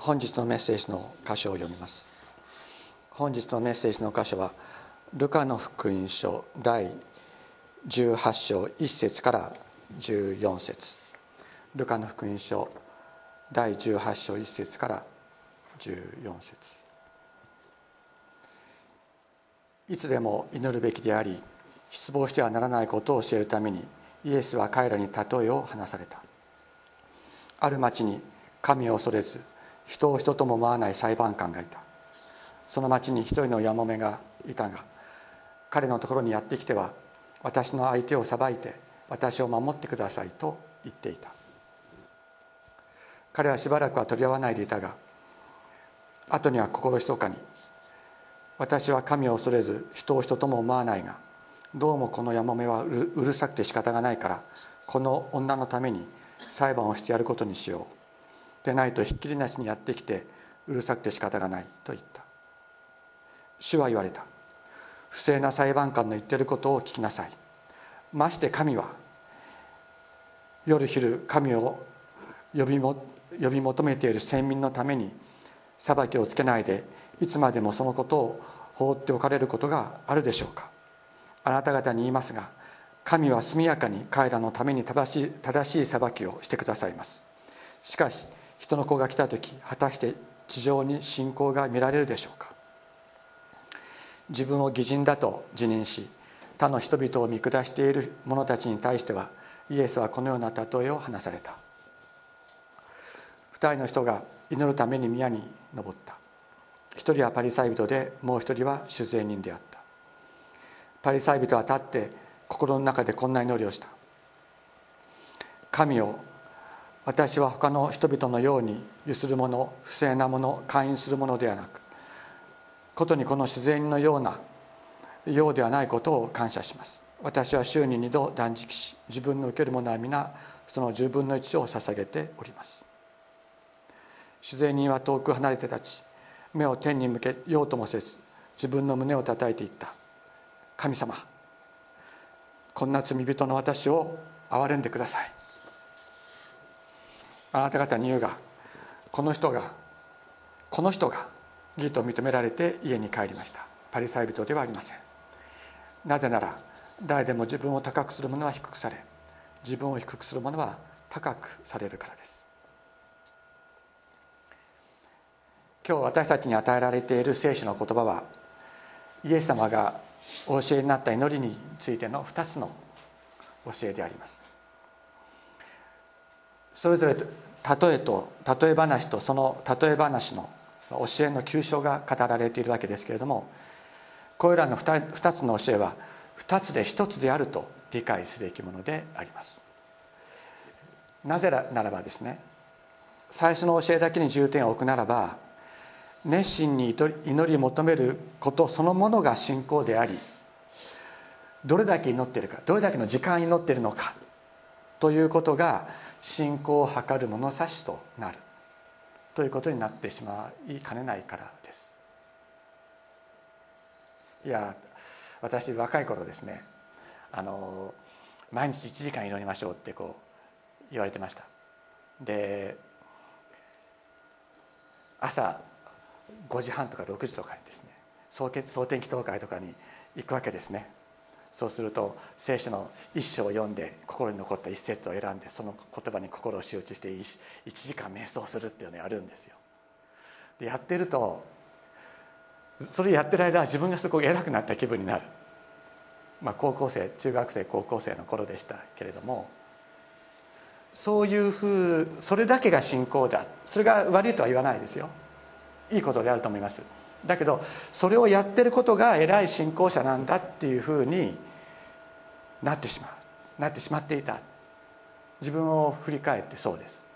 本日のメッセージの箇所を読みます。本日のメッセージの箇所はルカの福音書第18章1節から14節。ルカの福音書第18章1節から14節。いつでも祈るべきであり失望してはならないことを教えるためにイエスは彼らに例えを話された。ある町に神を恐れず人を人とも思わない裁判官がいた。その町に一人のやもめがいたが彼のところにやってきては私の相手を裁いて私を守ってくださいと言っていた。彼はしばらくは取り合わないでいたが後には心ひそかに私は神を恐れず人を人とも思わないがどうもこのやもめはうるさくて仕方がないからこの女のために裁判をしてやることにしよう。でないとひっきりなしにやってきてうるさくて仕方がないと言った。主は言われた。不正な裁判官の言ってることを聞きなさい。まして神は夜昼神を呼びも呼び求めている先民のために裁きをつけないでいつまでもそのことを放っておかれることがあるでしょうか。あなた方に言いますが神は速やかに彼らのために正しい正しい裁きをしてくださいます。しかし人の子が来た時果たして地上に信仰が見られるでしょうか？自分を義人だと自認し他の人々を見下している者たちに対してはイエスはこのような例えを話された。二人の人が祈るために宮に登った。一人はパリサイ人でもう一人は酒税人であった。パリサイ人は立って心の中でこんな祈りをした。神を私は他の人々のようにゆする者不正な者会員する者ではなくことにこの自然のようなようではないことを感謝します。私は週に2度断食し自分の受けるものは皆その10分の1を捧げております。自然人は遠く離れて立ち目を天に向けようともせず自分の胸を叩いていった。神様こんな罪人の私を憐れんでください。あなた方に言うがこの人がこの人が義と認められて家に帰りました。パリサイ人ではありません。なぜなら誰でも自分を高くする者は低くされ自分を低くする者は高くされるからです。今日私たちに与えられている聖書の言葉はイエス様がお教えになった祈りについての2つの教えであります。それぞれ例えと例え話とその例え話の教えの急所が語られているわけですけれどもこれらの 2, 2つの教えは2つで1つであると理解すべきものであります。なぜならばですね最初の教えだけに重点を置くならば熱心に祈り求めることそのものが信仰でありどれだけ祈っているかどれだけの時間祈っているのかということが信仰を図る物差しとなる。ということになってしまいかねないからです。いや私若い頃ですねあの毎日1時間祈りましょうってこう言われてました。で朝5時半とか6時とかにですね総天気祷会とかに行くわけですね。そうすると聖書の一章を読んで心に残った一節を選んでその言葉に心を集中して1時間瞑想するっていうのをやるんですよ。でやってるとそれやってる間は自分がすごく偉くなった気分になる。まあ高校生中学生高校生の頃でしたけれどもそういうふうそれだけが信仰だ。それが悪いとは言わないですよ。いいことであると思います。だけどそれをやってることが偉い信仰者なんだっていうふうになってしまう。なってしまっていた。自分を振り返ってそうです。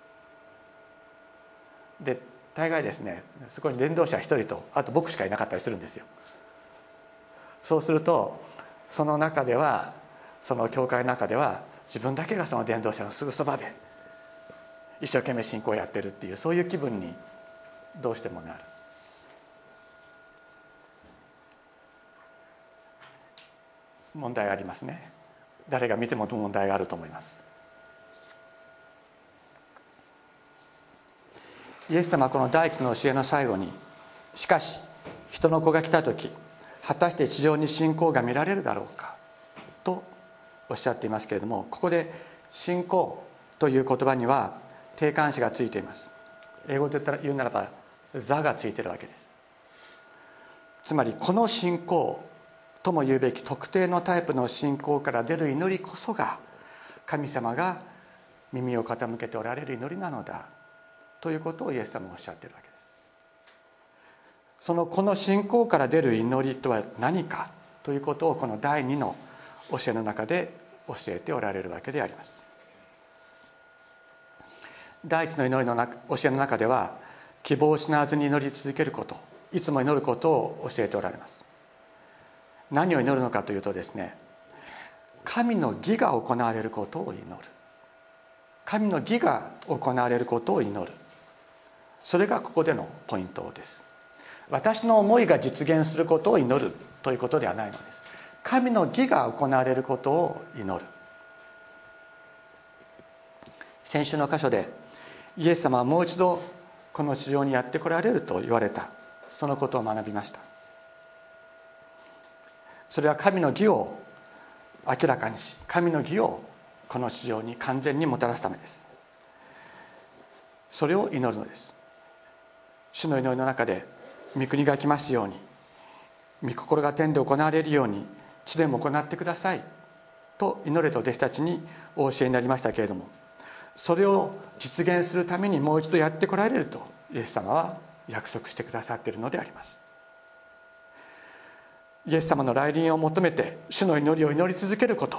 で大概ですねそこに伝道者一人とあと僕しかいなかったりするんですよ。そうするとその中ではその教会の中では自分だけがその伝道者のすぐそばで一生懸命信仰をやってるっていうそういう気分にどうしてもなる。問題がありますね。誰が見ても問題があると思います。イエス様はこの第一の教えの最後にしかし人の子が来た時果たして地上に信仰が見られるだろうかとおっしゃっていますけれどもここで信仰という言葉には定冠詞がついています。英語で言うならば「座」がついてるわけです。つまりこの信仰とも言うべき特定のタイプの信仰から出る祈りこそが神様が耳を傾けておられる祈りなのだということをイエス様はおっしゃってるわけです。そのこの信仰から出る祈りとは何かということをこの第2の教えの中で教えておられるわけであります。第一の祈りの教えの中では希望を失わずに祈り続けることいつも祈ることを教えておられます。何を祈るのかというとですね神の義が行われることを祈る。神の義が行われることを祈る。それがここでのポイントです。私の思いが実現することを祈るということではないのです。神の義が行われることを祈る。先週の箇所でイエス様はもう一度この地上にやってこられると言われた。そのことを学びました。それは神の義を明らかにし神の義をこの地上に完全にもたらすためです。それを祈るのです。主の祈りの中で御国が来ますように御心が天で行われるように地でも行ってくださいと祈れと弟子たちにお教えになりましたけれどもそれを実現するためにもう一度やってこられるとイエス様は約束してくださっているのであります。イエス様の来臨を求めて主の祈りを祈り続けること。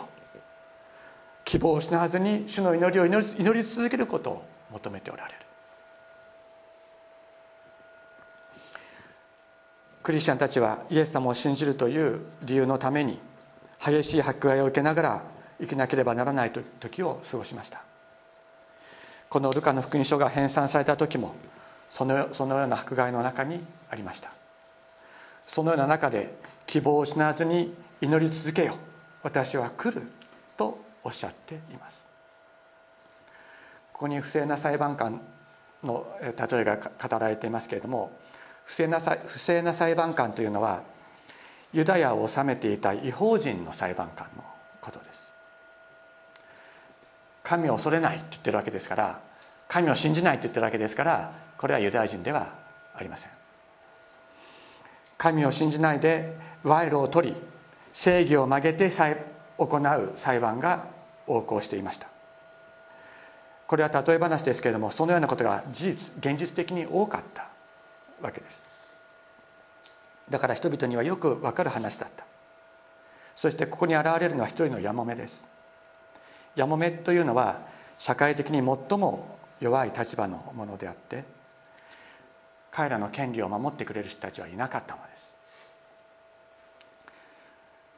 希望を失わずに主の祈りを祈り祈り続けることを求めておられる。クリスチャンたちはイエス様を信じるという理由のために激しい迫害を受けながら生きなければならない時を過ごしました。このルカの福音書が編纂された時もそのそのような迫害の中にありました。そのような中で希望を失わずに祈り続けよ私は来るとおっしゃっています。ここに不正な裁判官の例えが語られていますけれども不正な不正な裁判官というのはユダヤを治めていた違法人の裁判官のことです。神を恐れないと言ってるわけですから神を信じないと言ってるわけですからこれはユダヤ人ではありません。神を信じないで賄賂を取り正義を曲げて行う裁判が横行していました。これは例え話ですけれどもそのようなことが事実現実的に多かったわけです。だから人々にはよくわかる話だった。そしてここに現れるのは一人のやもめです。やもめというのは社会的に最も弱い立場のものであって彼らの権利を守ってくれる人たちはいなかったのです。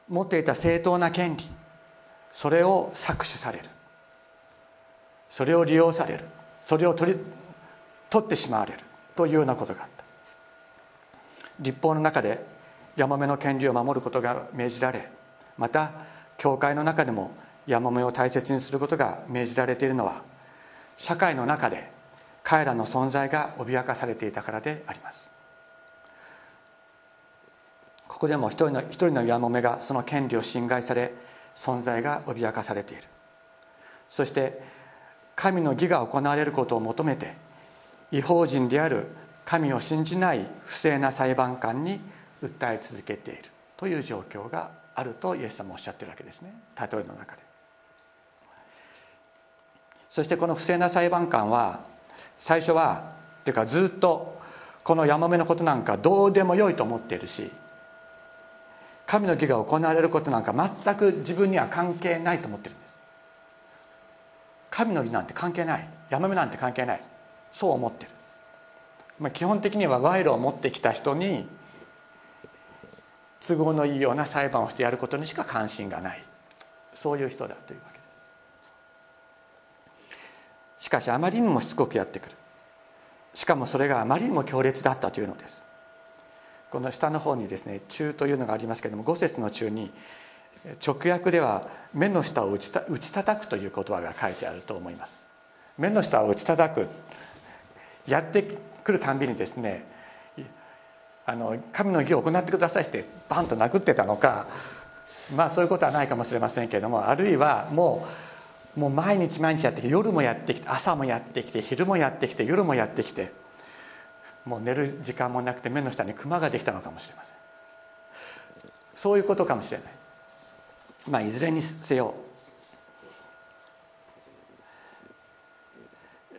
持っていた正当な権利それを搾取される。それを利用される。それを取り取ってしまわれる。というようなことがあった。立法の中でヤモメの権利を守ることが命じられまた教会の中でもヤモメを大切にすることが命じられているのは社会の中で彼らの存在が脅かされていたからであります。ここでも一人の一人のヤモメがその権利を侵害され存在が脅かされている。そして神の義が行われることを求めて違法人である神を信じない不正な裁判官に訴え続けている。という状況があるとイエス様おっしゃってるわけですね。例えの中で。そしてこの不正な裁判官は最初はっていうかずっとこのヤマメのことなんかどうでもよいと思っているし神の義が行われることなんか全く自分には関係ないと思ってるんです。神の義なんて関係ない。ヤマメなんて関係ない。そう思ってる、まあ、基本的には賄賂を持ってきた人に都合のいいような裁判をしてやることにしか関心がない。そういう人だというわけです。しかしあまりにもしつこくやってくる。しかもそれがあまりにも強烈だったというのです。この下の方にですね「中」というのがありますけれども五節の中に直訳では目の下を打ちた打ち叩くという言葉が書いてあると思います。目の下を打ち叩くやってくるたんびにですねあの神の義を行ってくださいってバンと殴ってたのかまあそういうことはないかもしれませんけれどもあるいはもうもう毎日毎日やってきて夜もやってきて朝もやってきて昼もやってきて夜もやってきてもう寝る時間もなくて目の下にクマができたのかもしれません。そういうことかもしれない。まあいずれにせよ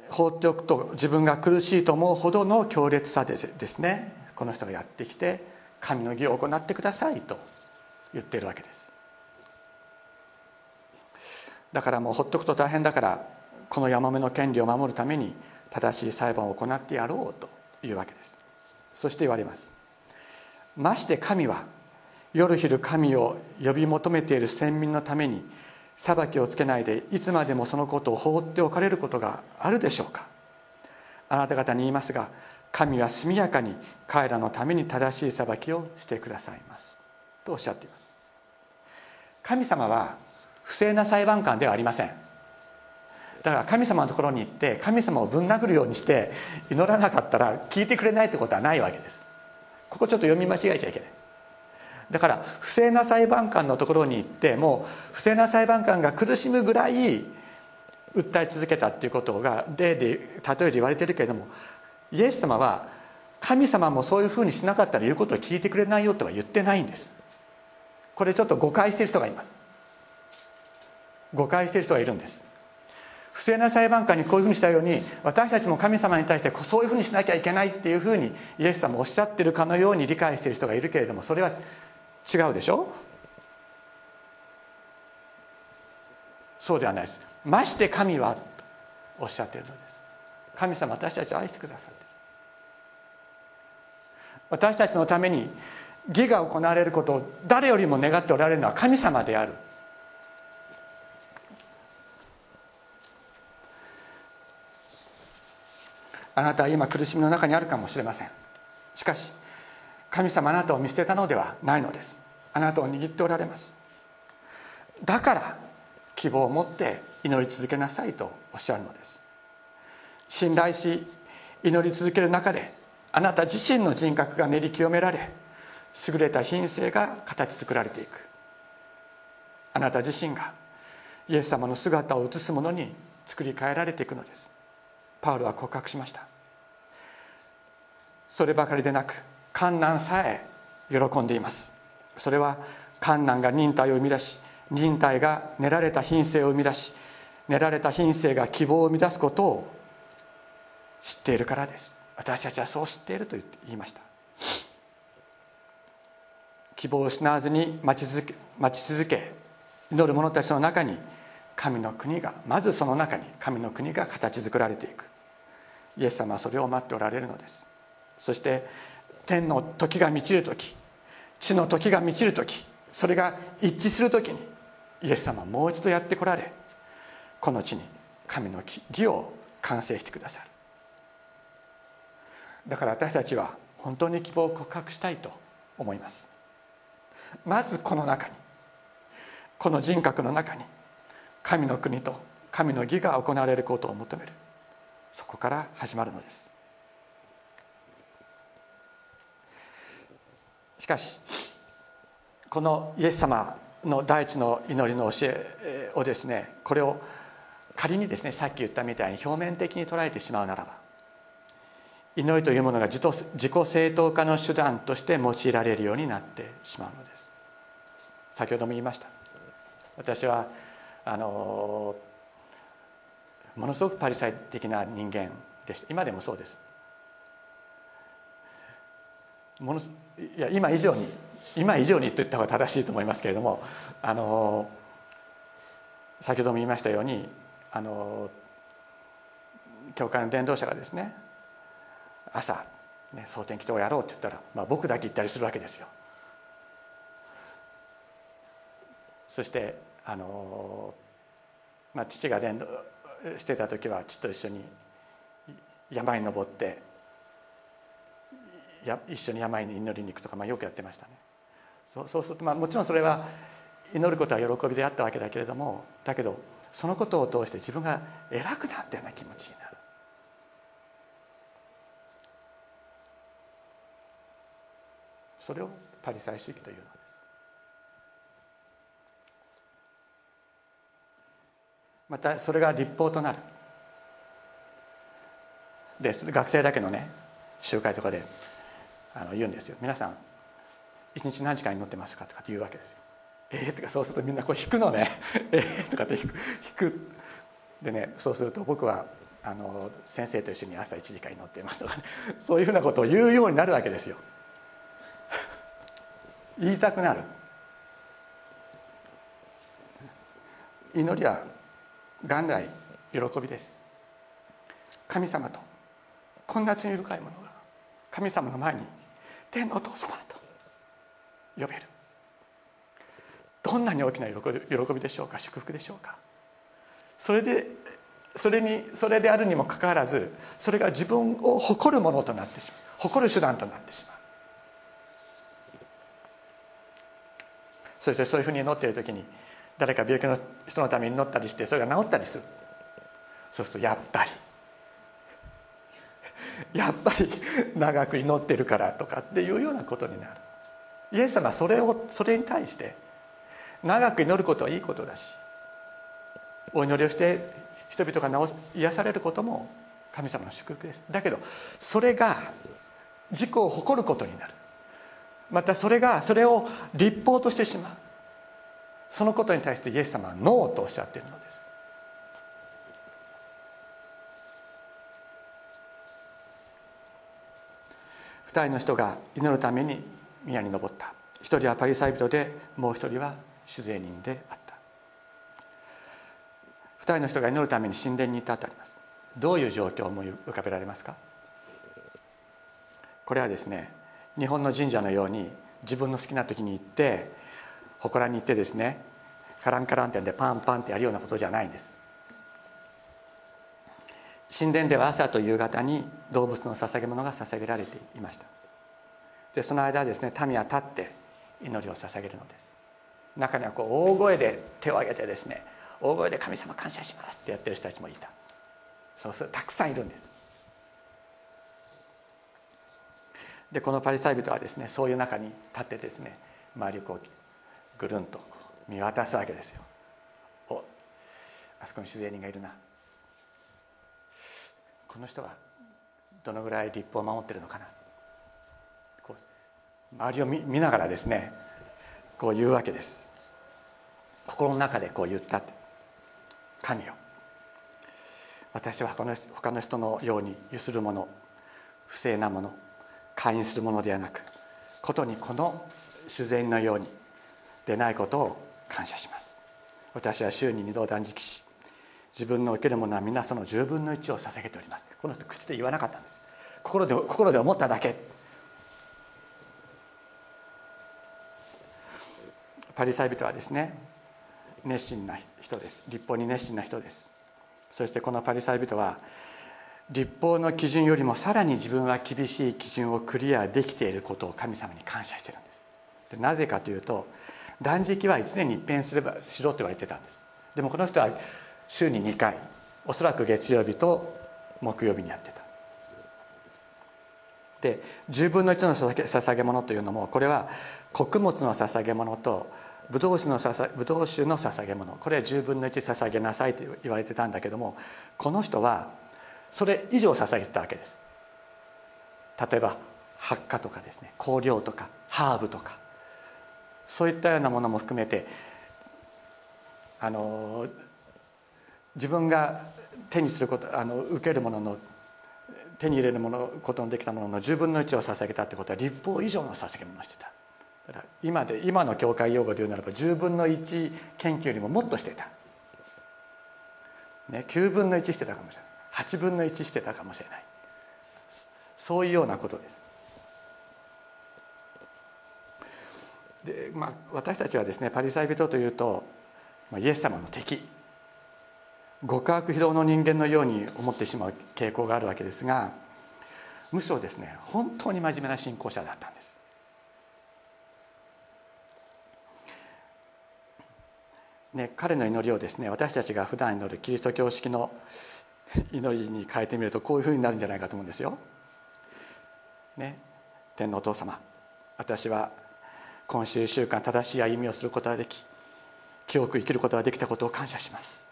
放っておくと自分が苦しいと思うほどの強烈さでですねこの人がやってきて神の義を行ってくださいと言っているわけです。だからもうほっとくと大変だからこのヤマメの権利を守るために正しい裁判を行ってやろうと。いうわけです。そして言われます。まして神は夜昼神を呼び求めている先民のために裁きをつけないでいつまでもそのことを放っておかれることがあるでしょうか。あなた方に言いますが神は速やかに彼らのために正しい裁きをしてくださいます。とおっしゃっています。神様は不正な裁判官ではありません。だから神様のところに行って神様をぶん殴るようにして祈らなかったら聞いてくれないってことはないわけです。ここちょっと読み間違えちゃいけない。だから不正な裁判官のところに行ってもう不正な裁判官が苦しむぐらい訴え続けたっていうことが例で例えで言われてるけれどもイエス様は神様もそういうふうにしなかったら言うことを聞いてくれないよとは言ってないんです。これちょっと誤解してる人がいます。誤解してる人がいるんです。不正な裁判官にこういうふうにしたように私たちも神様に対してそういうふうにしなきゃいけないっていうふうにイエス様おっしゃってるかのように理解している人がいるけれどもそれは違うでしょ？そうではないです。まして神はおっしゃっているのです。神様私たちを愛してくださって私たちのために義が行われることを誰よりも願っておられるのは神様である。あなたは今苦しみの中にあるかもしれません。しかし神様あなたを見捨てたのではないのです。あなたを握っておられます。だから希望を持って祈り続けなさいとおっしゃるのです。信頼し祈り続ける中であなた自身の人格が練り清められ優れた品性が形作られていく。あなた自身がイエス様の姿を映すものに作り変えられていくのです。パウロは告白しました。そればかりでなく観難さえ喜んでいます。それは観難が忍耐を生み出し忍耐が練られた品性を生み出し練られた品性が希望を生み出すことを知っているからです。私たちはそう知っていると言いました。希望を失わずに待ち続け待ち続け祈る者たちの中に神の国がまずその中に神の国が形作られていく。イエス様はそれを待っておられるのです。そして天の時が満ちる時地の時が満ちる時それが一致する時にイエス様はもう一度やってこられこの地に神の義を完成してくださる。だから私たちは本当に希望を告白したいと思います。まずこの中にこの人格の中に神の国と神の義が行われることを求める。そこから始まるのです。しかしこのイエス様の第一の祈りの教えをですねこれを仮にですねさっき言ったみたいに表面的に捉えてしまうならば祈りというものが自己正当化の手段として用いられるようになってしまうのです。先ほども言いました。私はあのものすごくパリサイ的な人間でした。今でもそうです。ものいや今以上に今以上にと言った方が正しいと思いますけれどもあの先ほども言いましたようにあの教会の伝道者がですね朝、ね、蒼天祈祷をやろうって言ったら、まあ、僕だけ行ったりするわけですよ。そしてあの、まあ、父が伝道してた時は父と一緒に山に登ってや一緒に山に祈りに行くとか、まあ、よくやってましたねそうそうすると、まあ、もちろんそれは祈ることは喜びであったわけだけれどもだけどそのことを通して自分が偉くなったような気持ちになる。それをパリサイ主義というのまたそれが立法となる。で学生だけのね集会とかであの言うんですよ。皆さん一日何時間祈ってますかとかって言うわけですよ。ええー、とかそうするとみんなこう引くのね。ええ、とかって引く引く。でねそうすると僕はあの先生と一緒に朝1時間祈っていますとか、ね、そういうふうなことを言うようになるわけですよ。言いたくなる。祈りは元来。喜びです。神様とこんな罪深いものが神様の前に天のお父様と呼べる。どんなに大きな喜びでしょうか祝福でしょうか。それでそれにそれであるにもかかわらずそれが自分を誇るものとなってしまう。誇る手段となってしまう。そしてそういうふうに祈っている時に誰か病気の人のために祈ったりしてそれが治ったりする。そうするとやっぱり。やっぱり長く祈ってるからとかっていうようなことになる。イエス様はそれをそれに対して長く祈ることはいいことだしお祈りをして人々が治癒されることも神様の祝福です。だけどそれが自己を誇ることになる。またそれがそれを立法としてしまう。そのことに対してイエス様はノーとおっしゃっているのです。二人の人が祈るために宮に登った。一人はパリサイ人でもう一人は酒税人であった。二人の人が祈るために神殿に行ったとあります。どういう状況を思い浮かべられますか？これはですね日本の神社のように自分の好きな時に行って祠に行ってですねカランカランってんでパンパンってやるようなことじゃないんです。神殿では朝と夕方に動物の捧げ物が捧げられていました。でその間ですね民は立って祈りを捧げるのです。中にはこう大声で手を挙げてですね大声で「神様感謝します」ってやってる人たちもいた。そうするたくさんいるんです。でこのパリサイ人はですねそういう中に立ってですね周りをこうぐるんと見渡すわけですよ。おあそこに主税人がいるな。この人はどのぐらい立法を守ってるのかな。こう周りを見見ながらですねこう言うわけです。心の中でこう言ったって。神よ私はこの他の人のようにゆするもの不正なもの会員するものではなくことにこの主善のようにでないことを感謝します。私は週に2度断食し自分の受けるものは皆その10分の1を捧げております。この人口で言わなかったんです。心で心で思っただけ。パリサイ人はですね熱心な人です。立法に熱心な人です。そしてこのパリサイ人は立法の基準よりもさらに自分は厳しい基準をクリアできていることを神様に感謝してるんです。でなぜかというと断食は1年に一遍すればしろと言われてたんです。でもこの人は週に2回おそらく月曜日と木曜日にやってた。で10分の1の捧げ物というのもこれは穀物の捧げ物とブドウ酒のブドウ酒の捧げ物。これは10分の1捧げなさいと言われてたんだけどもこの人はそれ以上捧げてたわけです。例えば発火とかですね香料とかハーブとか。そういったようなものも含めてあの自分が手にすることあの受けるものの手に入れるものことのできたものの10分の1を捧げたってことは立法以上の捧げ物をしてた。だから今で今の教会用語で言うならば10分の1研究よりももっとしてた、ね、9分の1してたかもしれない。8分の1してたかもしれない。そういうようなことです。で、まあ、私たちはですねパリサイ人というと、まあ、イエス様の敵極悪非道の人間のように思ってしまう傾向があるわけですがむしろですね本当に真面目な信仰者だったんですね、彼の祈りをですね私たちが普段祈るキリスト教式の 祈りに変えてみるとこういうふうになるんじゃないかと思うんですよ。ね、天皇お父様私は今週1週間正しい歩みをすることができ清く生きることができたことを感謝します。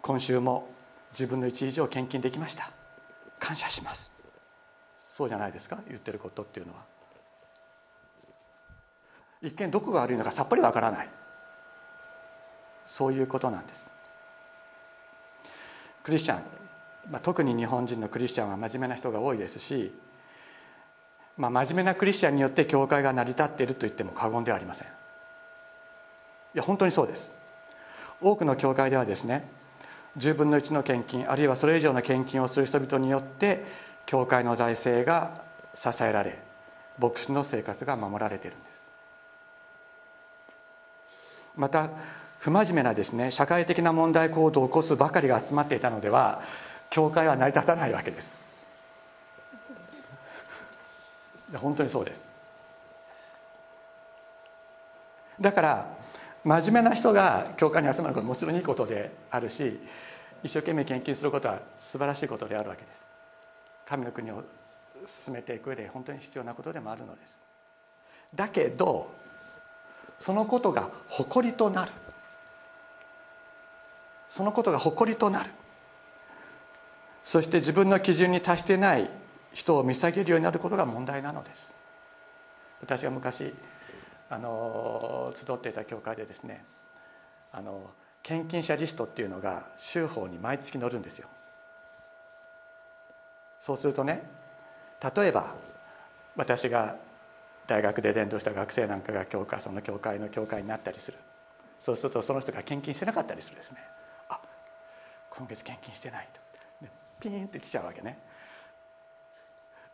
今週も自分の一以上献金できました。感謝します。そうじゃないですか？言ってることっていうのは。一見どこが悪いのかさっぱりわからない。そういうことなんです。クリスチャン、まあ、特に日本人のクリスチャンは真面目な人が多いですし、まあ、真面目なクリスチャンによって教会が成り立っていると言っても過言ではありません。いや本当にそうです。多くの教会ではですね10分の1の献金あるいはそれ以上の献金をする人々によって教会の財政が支えられ牧師の生活が守られているんです。また不真面目なですね社会的な問題行動を起こすばかりが集まっていたのでは教会は成り立たないわけです。本当にそうです。だから真面目な人が教会に集まることはもちろんいいことであるし一生懸命研究することは素晴らしいことであるわけです。神の国を進めていく上で本当に必要なことでもあるのです。だけどそのことが誇りとなる。そのことが誇りとなる。そして自分の基準に達してない人を見下げるようになることが問題なのです。私が昔あの集っていた教会でですねあの献金者リストっていうのが州法に毎月載るんですよ。そうするとね例えば私が大学で伝道した学生なんかが教会その教会の教会になったりする。そうするとその人が献金してなかったりするですね。あ今月献金してないと。ピーンってきちゃうわけね。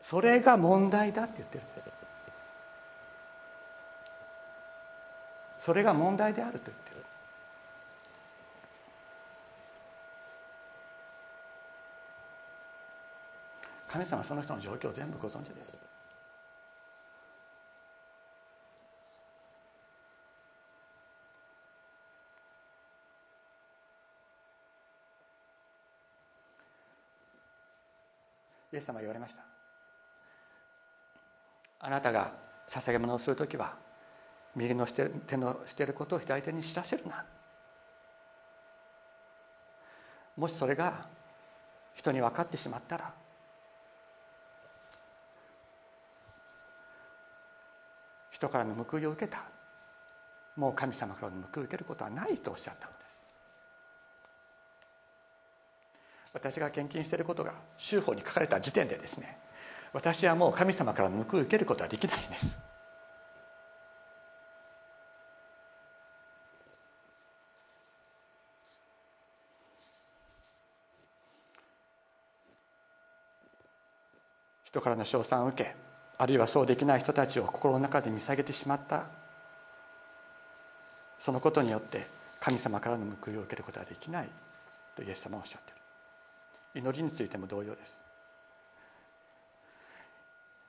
それが問題だって言ってる。それが問題であると言ってる。神様はその人の状況を全部ご存知です。イエス様は言われました。あなたが捧げ物をする時は右の手のしていることを左手に知らせるな。もしそれが人に分かってしまったら人からの報いを受けたもう神様からの報いを受けることはないとおっしゃったのです。私が献金していることが州法に書かれた時点でですね私はもう神様から報い受けることはできないんです。人からの称賛を受けあるいはそうできない人たちを心の中で見下げてしまった。そのことによって神様からの報いを受けることはできないとイエス様はおっしゃっている。祈りについても同様です。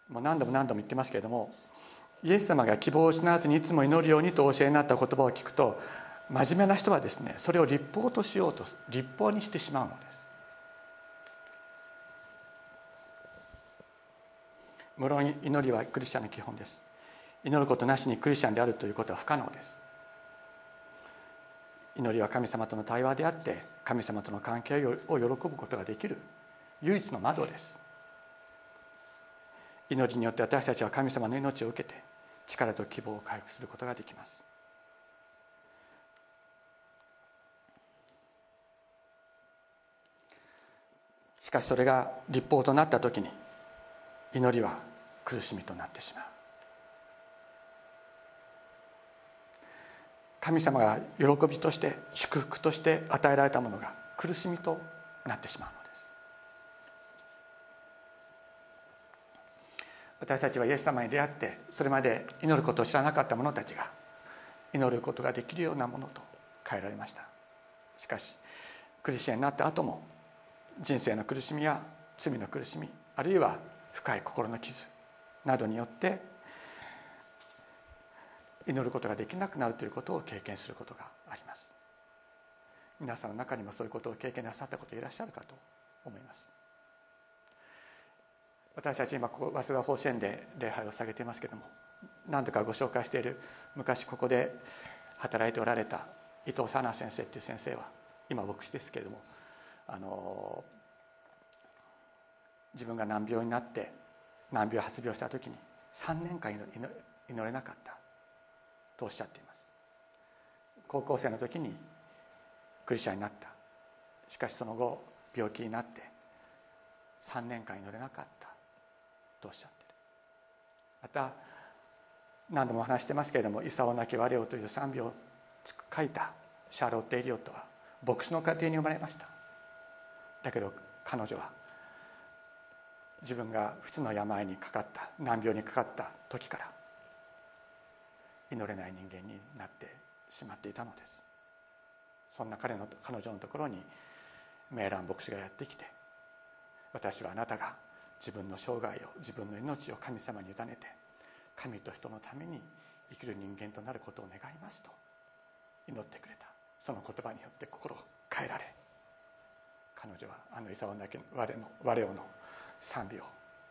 もう何度も何度も言ってますけれどもイエス様が希望を失わずにいつも祈るようにとお教えになった言葉を聞くと真面目な人はですねそれを立法としようと立法にしてしまうのです。無論祈りはクリスチャンの基本です。祈ることなしにクリスチャンであるということは不可能です。祈りは神様との対話であって神様との関係を喜ぶことができる唯一の窓です。祈りによって私たちは神様の命を受けて力と希望を回復することができます。しかしそれが立法となった時に祈りは苦しみとなってしまう。神様が喜びとして祝福として与えられたものが苦しみとなってしまうのです私たちはイエス様に出会ってそれまで祈ることを知らなかった者たちが祈ることができるようなものと変えられました。しかしクリスチャンになった後も人生の苦しみや罪の苦しみあるいは深い心の傷などによって祈ることができなくなるということを経験することがあります。皆さんの中にもそういうことを経験なさったこといらっしゃるかと思います。私たち今ここ早稲田法支園で礼拝を下げていますけれども何度かご紹介している昔ここで働いておられた伊藤沙奈先生っていう先生は今牧師ですけれどもあの自分が難病になって難病発病した時に3年間祈れなかったとおっしゃっています。高校生の時にクリスチャンになった。しかしその後病気になって3年間祈れなかった。とおっしゃってる。また何度も話してますけれども「功なき我を」という賛美を書いたシャーロット・エリオットは牧師の家庭に生まれました。だけど彼女は自分が不治の病にかかった難病にかかった時から祈れない人間になってしまっていたのです。そんな彼の彼女のところにメーラン牧師がやってきて私はあなたが自分の生涯を自分の命を神様に委ねて神と人のために生きる人間となることを願いますと祈ってくれた。その言葉によって心を変えられ彼女はあの功なき我の我をの賛美を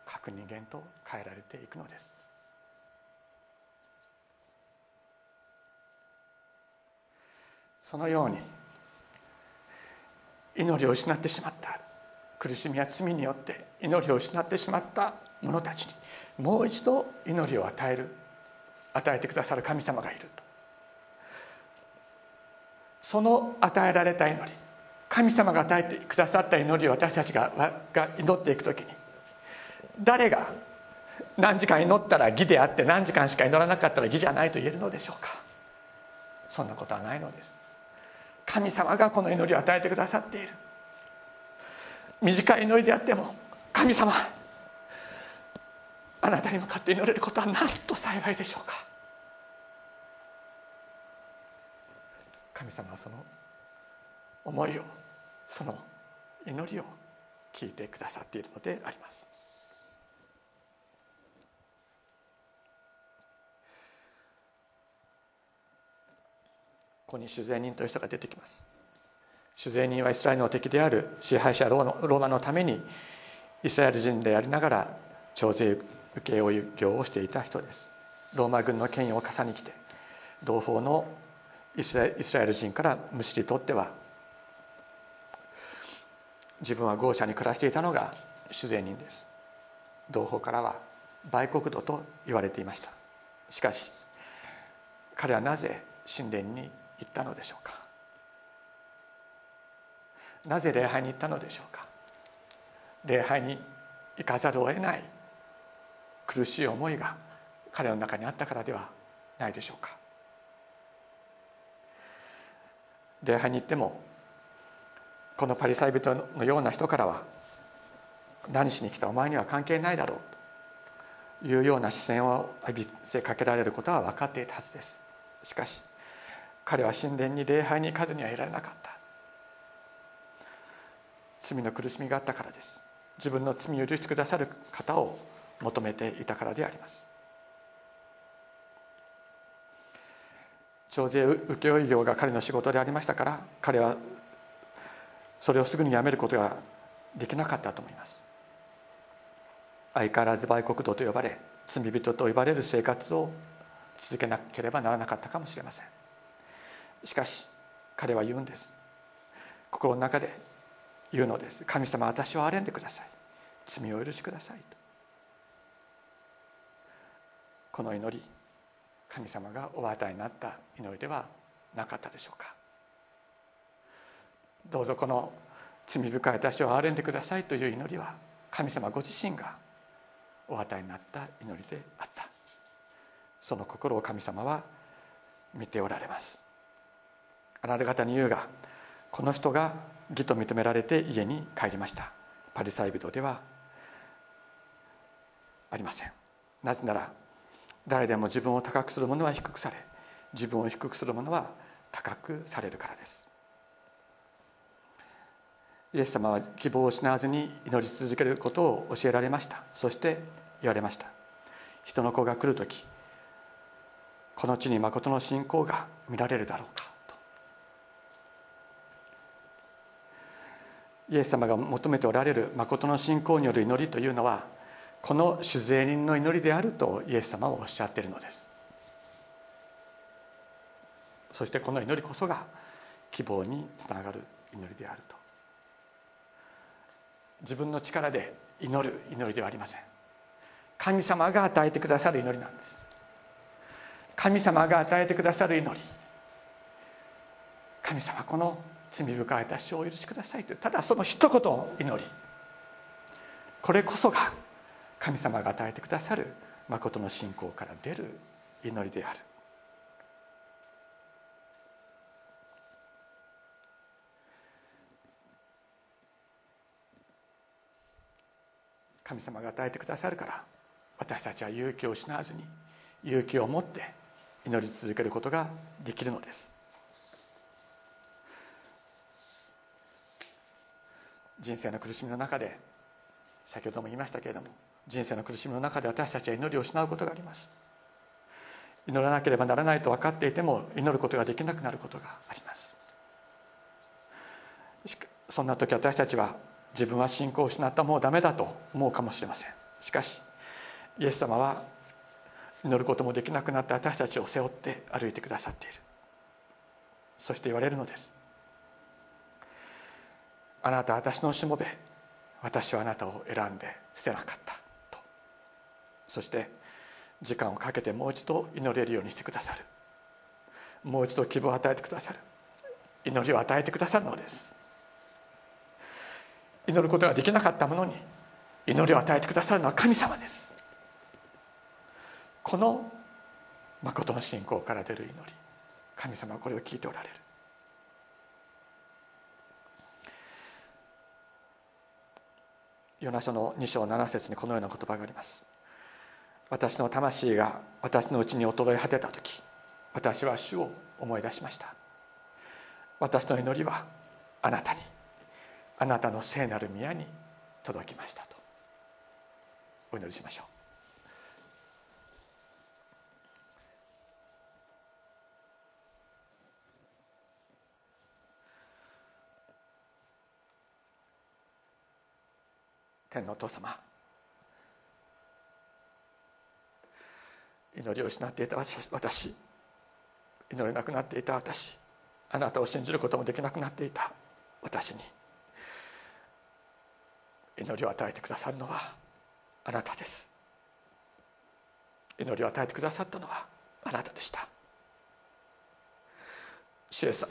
各人間と変えられていくのです。そのように祈りを失ってしまった。苦しみや罪によって祈りを失ってしまった者たちにもう一度祈りを与える与えてくださる神様がいる。その与えられた祈り神様が与えてくださった祈りを私たちがが祈っていく時に誰が何時間祈ったら義であって何時間しか祈らなかったら義じゃないと言えるのでしょうか。そんなことはないのです。神様がこの祈りを与えてくださっている。短い祈りであっても神様あなたに向かって祈れることはなんと幸いでしょうか。神様はその思いをその祈りを聞いてくださっているのであります。ここに主税人という人が出てきます。主税人はイスラエルの敵である支配者ローマのためにイスラエル人でありながら徴税請負い業をしていた人です。ローマ軍の権威を重ねきて同胞のイスラエル人からむしり取っては自分は豪舎に暮らしていたのが主税人です。同胞からは売国奴と言われていました。しかし彼はなぜ神殿に行ったのでしょうか？なぜ礼拝に行ったのでしょうか？礼拝に行かざるを得ない苦しい思いが彼の中にあったからではないでしょうか？礼拝に行ってもこのパリサイ人のような人からは何しに来たお前には関係ないだろうというような視線を浴びせかけられることは分かっていたはずです。しかし彼は神殿に礼拝に行かずにはいられなかった。罪の苦しみがあったからです。自分の罪を許してくださる方を求めていたからであります。徴税請負業が彼の仕事でありましたから彼はそれをすぐにやめることができなかったと思います。相変わらず売国奴と呼ばれ罪人と呼ばれる生活を続けなければならなかったかもしれません。しかし彼は言うんです。心の中で言うのです。神様私を憐れんでください。罪を許しくださいと。この祈り神様がお与えになった祈りではなかったでしょうか。どうぞこの罪深い私を憐れんでくださいという祈りは神様ご自身がお与えになった祈りであった。その心を神様は見ておられます。あなた方に言うがこの人が義と認められて家に帰りました。パリサイ人ではありません。なぜなら誰でも自分を高くする者は低くされ自分を低くする者は高くされるからです。イエス様は希望を失わずに祈り続けることを教えられました。そして言われました。人の子が来る時この地に誠の信仰が見られるだろうかとイエス様が求めておられる誠の信仰による祈りというのはこの酒税人の祈りであるとイエス様はおっしゃっているのです。そしてこの祈りこそが希望につながる祈りであると。自分の力で祈る祈りではありません。神様が与えてくださる祈りなんです。神様が与えてくださる祈り。神様この罪深い私をお許しくださいというただその一言祈りこれこそが神様が与えてくださる誠の信仰から出る祈りである。神様が与えてくださるから私たちは勇気を失わずに勇気を持って祈り続けることができるのです。人生の苦しみの中で先ほども言いましたけれども人生の苦しみの中で私たちは祈りを失うことがあります。祈らなければならないと分かっていても祈ることができなくなることがあります。そんな時私たちは自分は信仰を失ったもうダメだと思うかもしれません。しかしイエス様は祈ることもできなくなった私たちを背負って歩いてくださっている。そして言われるのです。あなたは私のしもべ私はあなたを選んで捨てなかったと。そして時間をかけてもう一度祈れるようにしてくださる。もう一度希望を与えてくださる。祈りを与えてくださるのです。祈ることができなかったものに祈りを与えてくださるのは神様です。この誠の信仰から出る祈り神様はこれを聞いておられる。ヨナ書の2章7節にこのような言葉があります。私の魂が私のうちに衰え果てた時私は主を思い出しました。私の祈りはあなたにあなたの聖なる宮に届きましたと。お祈りしましょう。天のお父様。祈りを失っていた私祈れなくなっていた私あなたを信じることもできなくなっていた私に祈りを与えてくださるのはあなたです。祈りを与えてくださったのはあなたでした。主イエス様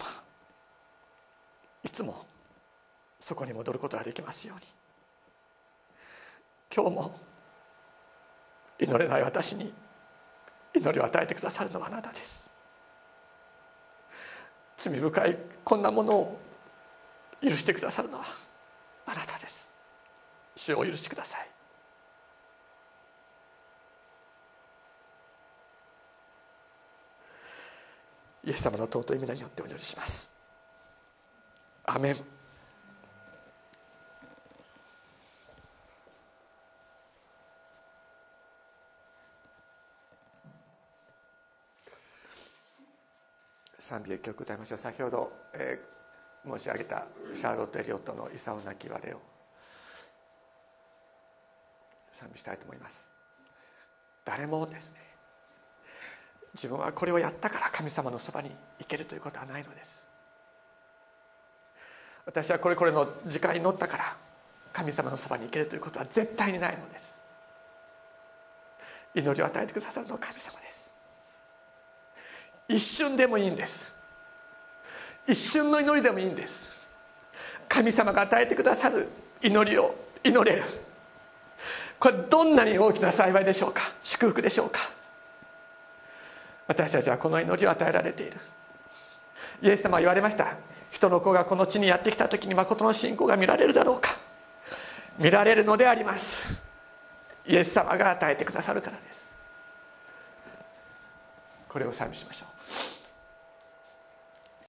いつもそこに戻ることができますように。今日も祈れない私に祈りを与えてくださるのはあなたです。罪深いこんなものを許してくださるのはあなたです。主を許してください。イエス様の尊い皆によってお祈りします。アメン。賛美曲歌いましょう先ほど、えー、申し上げたシャーロット・エリオットの「勇なき我を賛美したいと思います。誰もですね自分はこれをやったから神様のそばに行けるということはないのです。私はこれこれの時間に乗ったから神様のそばに行けるということは絶対にないのです。祈りを与えてくださるのは神様です一瞬でもいいんです。一瞬の祈りでもいいんです。神様が与えてくださる祈りを祈れる。これどんなに大きな幸いでしょうか？祝福でしょうか？私たちはこの祈りを与えられている。イエス様は言われました。人の子がこの地にやってきた時に誠の信仰が見られるだろうか？見られるのであります。イエス様が与えてくださるからです。これを賛美しましょう。